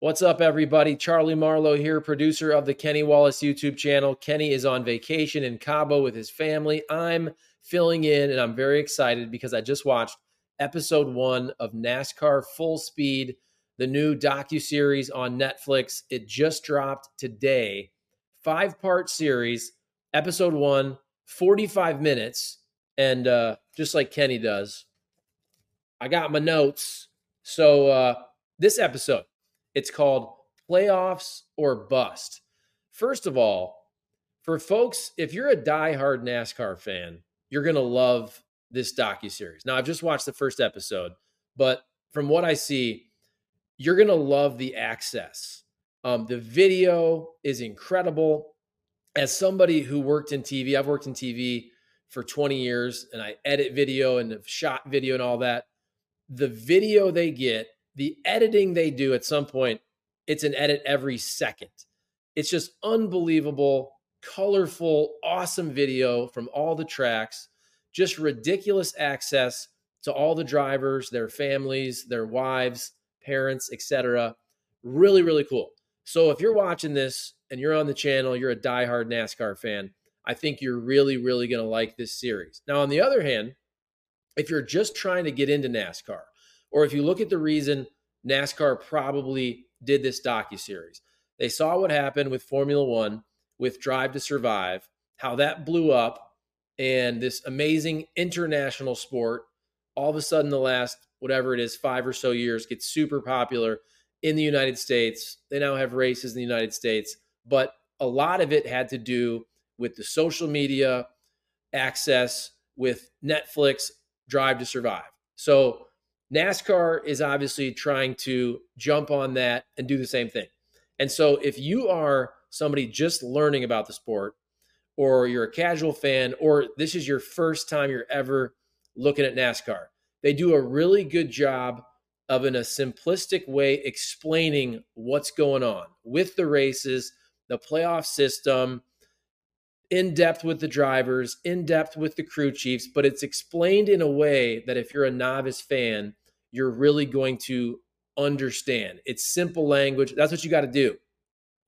What's up, everybody? Charlie Marlow here, producer of the Kenny Wallace YouTube channel. Kenny is on vacation in Cabo with his family. I'm filling in, and I'm very excited because I just watched episode one of NASCAR Full Speed, the new docu series on Netflix. It just dropped today, five part series. Episode one, 45 minutes, and uh, just like Kenny does, I got my notes. So uh, this episode it's called Playoffs or Bust. First of all, for folks, if you're a diehard NASCAR fan, you're going to love this docu series. Now, I've just watched the first episode, but from what I see, you're going to love the access. Um, the video is incredible. As somebody who worked in TV, I've worked in TV for 20 years and I edit video and shot video and all that. The video they get the editing they do at some point, it's an edit every second. It's just unbelievable, colorful, awesome video from all the tracks, just ridiculous access to all the drivers, their families, their wives, parents, etc. Really, really cool. So if you're watching this and you're on the channel, you're a diehard NASCAR fan, I think you're really, really going to like this series. Now, on the other hand, if you're just trying to get into NASCAR, or if you look at the reason NASCAR probably did this docu series, they saw what happened with Formula One with Drive to Survive, how that blew up, and this amazing international sport. All of a sudden, the last whatever it is, five or so years, gets super popular in the United States. They now have races in the United States, but a lot of it had to do with the social media access with Netflix Drive to Survive. So NASCAR is obviously trying to jump on that and do the same thing. And so if you are somebody just learning about the sport, or you're a casual fan, or this is your first time you're ever looking at NASCAR, they do a really good job of, in a simplistic way, explaining what's going on with the races, the playoff system, in depth with the drivers, in depth with the crew chiefs, but it's explained in a way that if you're a novice fan, you're really going to understand. It's simple language. That's what you got to do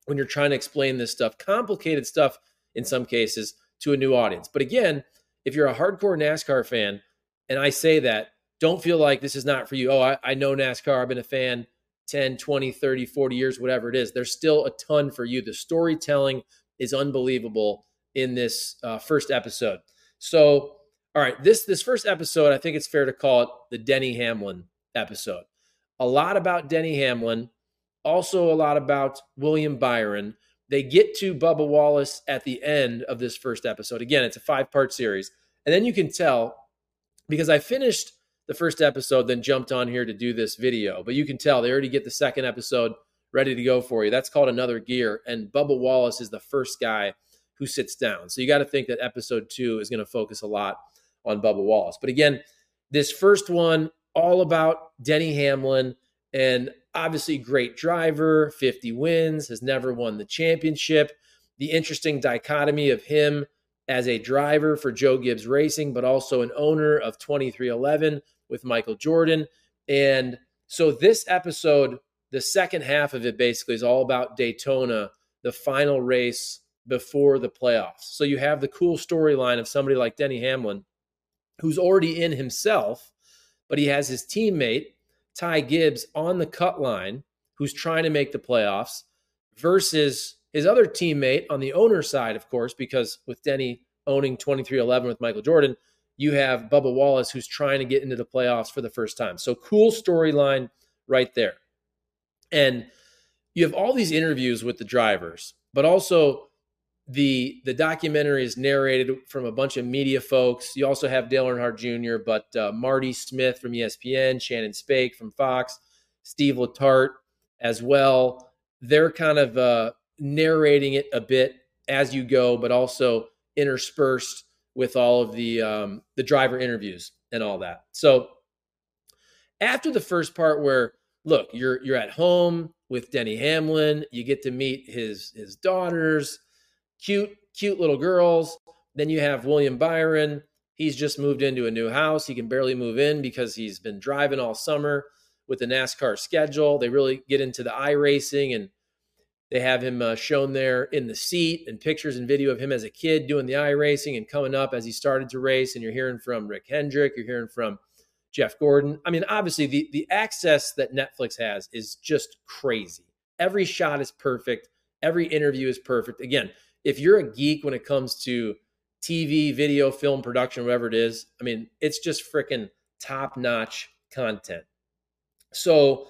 when you're trying to explain this stuff, complicated stuff in some cases, to a new audience. But again, if you're a hardcore NASCAR fan, and I say that, don't feel like this is not for you. Oh, I, I know NASCAR. I've been a fan 10, 20, 30, 40 years, whatever it is. There's still a ton for you. The storytelling is unbelievable in this uh, first episode. So, all right, this this first episode, I think it's fair to call it the Denny Hamlin episode. A lot about Denny Hamlin, also a lot about William Byron. They get to Bubba Wallace at the end of this first episode. Again, it's a five part series. And then you can tell because I finished the first episode, then jumped on here to do this video, but you can tell they already get the second episode ready to go for you. That's called Another Gear. And Bubba Wallace is the first guy who sits down. So you got to think that episode two is going to focus a lot on Bubba Wallace. But again, this first one, all about Denny Hamlin and obviously great driver, 50 wins, has never won the championship. The interesting dichotomy of him as a driver for Joe Gibbs Racing, but also an owner of 23XI with Michael Jordan. And so this episode, the second half of it basically is all about Daytona, the final race before the playoffs. So you have the cool storyline of somebody like Denny Hamlin, who's already in himself, but he has his teammate, Ty Gibbs, on the cut line, who's trying to make the playoffs, versus his other teammate on the owner side, of course, because with Denny owning 23XI with Michael Jordan, you have Bubba Wallace, who's trying to get into the playoffs for the first time. So cool storyline right there. And you have all these interviews with the drivers, but also the the documentary is narrated from a bunch of media folks. You also have Dale Earnhardt Jr., but uh, Marty Smith from ESPN, Shannon Spake from Fox, Steve Letarte as well. They're kind of uh, narrating it a bit as you go, but also interspersed with all of the um, the driver interviews and all that. So after the first part, where look, you're you're at home with Denny Hamlin, you get to meet his his daughters cute, cute little girls. Then you have William Byron. He's just moved into a new house. He can barely move in because he's been driving all summer with the NASCAR schedule. They really get into the iRacing and they have him uh, shown there in the seat and pictures and video of him as a kid doing the iRacing and coming up as he started to race. And you're hearing from Rick Hendrick, you're hearing from Jeff Gordon. I mean, obviously, the, the access that Netflix has is just crazy. Every shot is perfect, every interview is perfect. Again, if you're a geek when it comes to TV, video, film production, whatever it is, I mean, it's just freaking top notch content. So,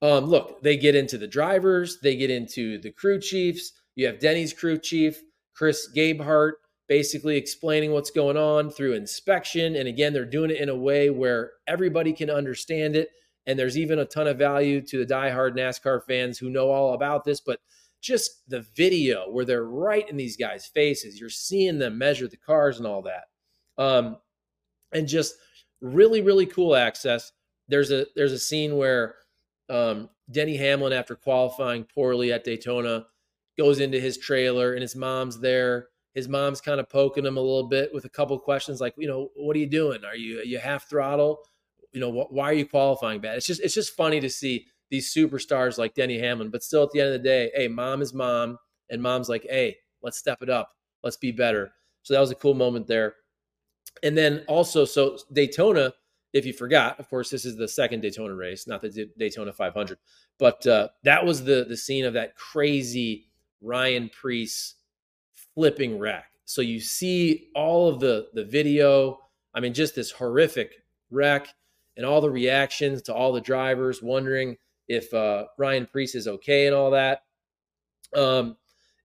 um, look, they get into the drivers, they get into the crew chiefs. You have Denny's crew chief, Chris Gabehart, basically explaining what's going on through inspection. And again, they're doing it in a way where everybody can understand it. And there's even a ton of value to the diehard NASCAR fans who know all about this. But just the video where they're right in these guys' faces, you're seeing them measure the cars and all that. Um, and just really, really cool access. There's a there's a scene where um, Denny Hamlin, after qualifying poorly at Daytona, goes into his trailer and his mom's there. His mom's kind of poking him a little bit with a couple questions like, you know, what are you doing? Are you are you half throttle? You know, wh- why are you qualifying bad? It's just it's just funny to see these superstars like Denny Hamlin, but still at the end of the day, hey, mom is mom, and mom's like, hey, let's step it up, let's be better. So that was a cool moment there. And then also, so Daytona, if you forgot, of course, this is the second Daytona race, not the Daytona 500, but uh, that was the the scene of that crazy Ryan Preece flipping wreck. So you see all of the the video. I mean, just this horrific wreck and all the reactions to all the drivers wondering if uh, Ryan Preece is okay and all that. Um,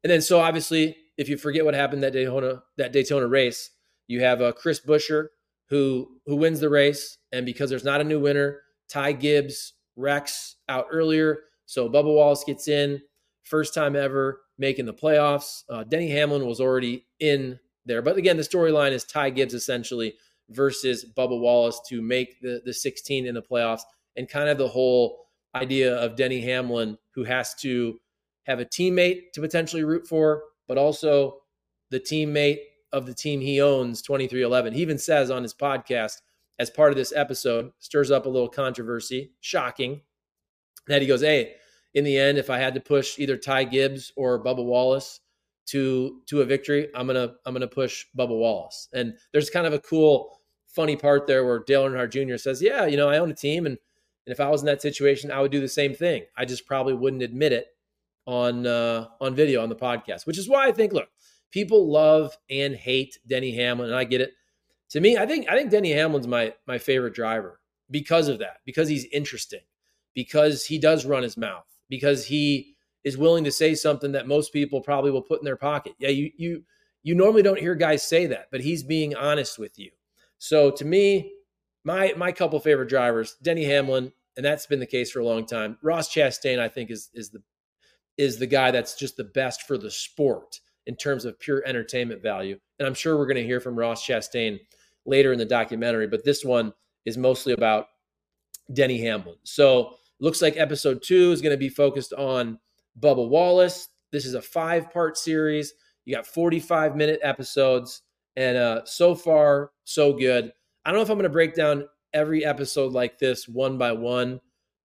and then so obviously, if you forget what happened that Daytona that Daytona race, you have uh, Chris Buescher who who wins the race, and because there's not a new winner, Ty Gibbs wrecks out earlier, so Bubba Wallace gets in, first time ever making the playoffs. Uh, Denny Hamlin was already in there, but again, the storyline is Ty Gibbs essentially versus Bubba Wallace to make the the 16 in the playoffs, and kind of the whole idea of Denny Hamlin who has to have a teammate to potentially root for, but also the teammate of the team he owns, 23XI. He even says on his podcast, as part of this episode, stirs up a little controversy, shocking, that he goes, Hey, in the end, if I had to push either Ty Gibbs or Bubba Wallace to to a victory, I'm gonna I'm gonna push Bubba Wallace. And there's kind of a cool, funny part there where Dale Earnhardt Jr. says, Yeah, you know, I own a team and and if I was in that situation, I would do the same thing. I just probably wouldn't admit it on uh, on video on the podcast, which is why I think, look, people love and hate Denny Hamlin, and I get it. To me, I think I think Denny Hamlin's my my favorite driver because of that, because he's interesting, because he does run his mouth, because he is willing to say something that most people probably will put in their pocket. Yeah, you you you normally don't hear guys say that, but he's being honest with you. So to me, my my couple favorite drivers, Denny Hamlin, and that's been the case for a long time. Ross Chastain, I think, is is the is the guy that's just the best for the sport in terms of pure entertainment value. And I'm sure we're going to hear from Ross Chastain later in the documentary, but this one is mostly about Denny Hamlin. So looks like episode two is going to be focused on Bubba Wallace. This is a five part series. You got 45 minute episodes, and uh, so far, so good. I don't know if I'm going to break down every episode like this one by one.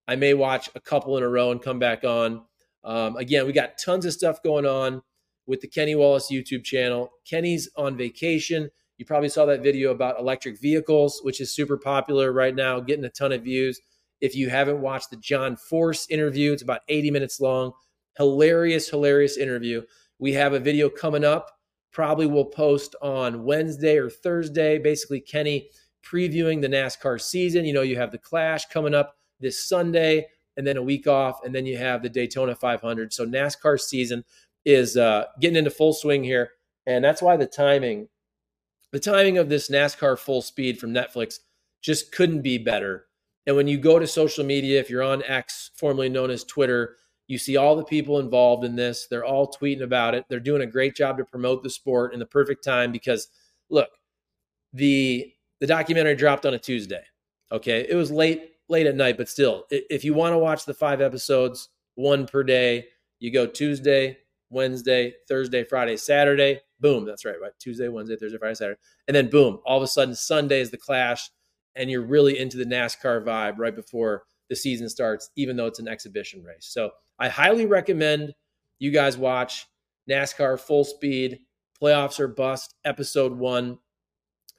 I may watch a couple in a row and come back on. Um, again, we got tons of stuff going on with the Kenny Wallace YouTube channel. Kenny's on vacation. You probably saw that video about electric vehicles, which is super popular right now, getting a ton of views. If you haven't watched the John Force interview, it's about 80 minutes long. Hilarious, hilarious interview. We have a video coming up. Probably will post on Wednesday or Thursday. Basically, Kenny previewing the NASCAR season. You know, you have the Clash coming up this Sunday and then a week off, and then you have the Daytona 500. So, NASCAR season is uh, getting into full swing here, and that's why the timing, the timing of this NASCAR Full Speed from Netflix just couldn't be better. And when you go to social media, if you're on X, formerly known as Twitter, you see all the people involved in this. They're all tweeting about it. They're doing a great job to promote the sport in the perfect time because, look, the the documentary dropped on a Tuesday. Okay, it was late late at night, but still, if you want to watch the five episodes, one per day, you go Tuesday, Wednesday, Thursday, Friday, Saturday. Boom. That's right, right? Tuesday, Wednesday, Thursday, Friday, Saturday. And then boom, all of a sudden Sunday is the clash, and you're really into the NASCAR vibe right before the season starts, even though it's an exhibition race. So I highly recommend you guys watch NASCAR Full Speed Playoffs or Bust, Episode One.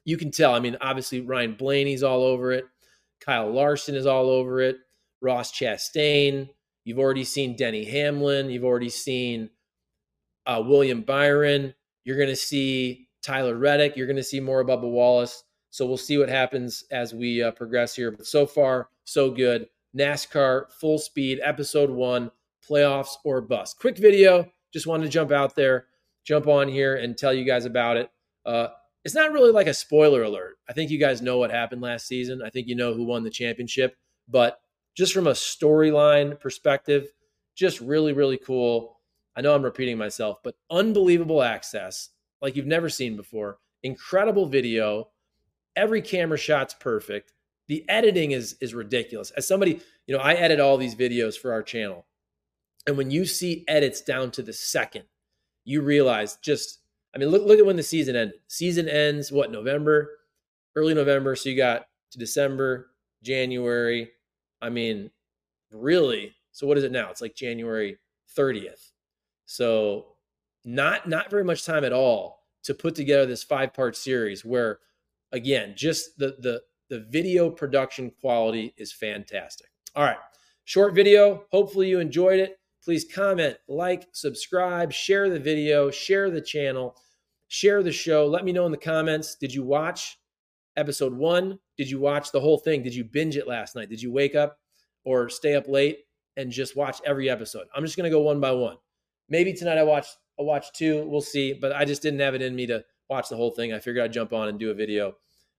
You can tell. I mean, obviously Ryan Blaney's all over it. Kyle Larson is all over it. Ross Chastain. You've already seen Denny Hamlin. You've already seen uh, William Byron. You're going to see Tyler Reddick. You're going to see more Bubba Wallace. So we'll see what happens as we uh, progress here. But so far, so good. NASCAR Full Speed, Episode One, Playoffs or Bust. Quick video. Just wanted to jump out there, jump on here, and tell you guys about it. Uh, it's not really like a spoiler alert. I think you guys know what happened last season. I think you know who won the championship. But just from a storyline perspective, just really, really cool. I know I'm repeating myself, but unbelievable access like you've never seen before. Incredible video. Every camera shot's perfect. The editing is is ridiculous. As somebody, you know, I edit all these videos for our channel. And when you see edits down to the second, you realize just I mean, look look at when the season ended. Season ends what November, early November. So you got to December, January. I mean, really. So what is it now? It's like January 30th. So not not very much time at all to put together this five part series where again just the the the video production quality is fantastic all right short video hopefully you enjoyed it please comment like subscribe share the video share the channel share the show let me know in the comments did you watch episode one did you watch the whole thing did you binge it last night did you wake up or stay up late and just watch every episode i'm just going to go one by one maybe tonight i watched I'll watch two. We'll see. But I just didn't have it in me to watch the whole thing. I figured I'd jump on and do a video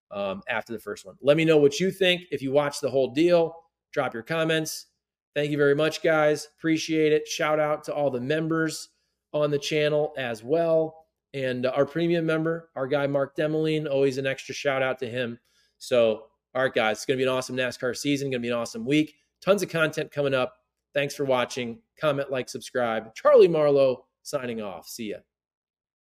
um, after the first one. Let me know what you think. If you watch the whole deal, drop your comments. Thank you very much, guys. Appreciate it. Shout out to all the members on the channel as well. And uh, our premium member, our guy Mark Demoline, always an extra shout out to him. So, all right, guys, it's going to be an awesome NASCAR season. Going to be an awesome week. Tons of content coming up. Thanks for watching. Comment, like, subscribe. Charlie Marlow signing off. See ya.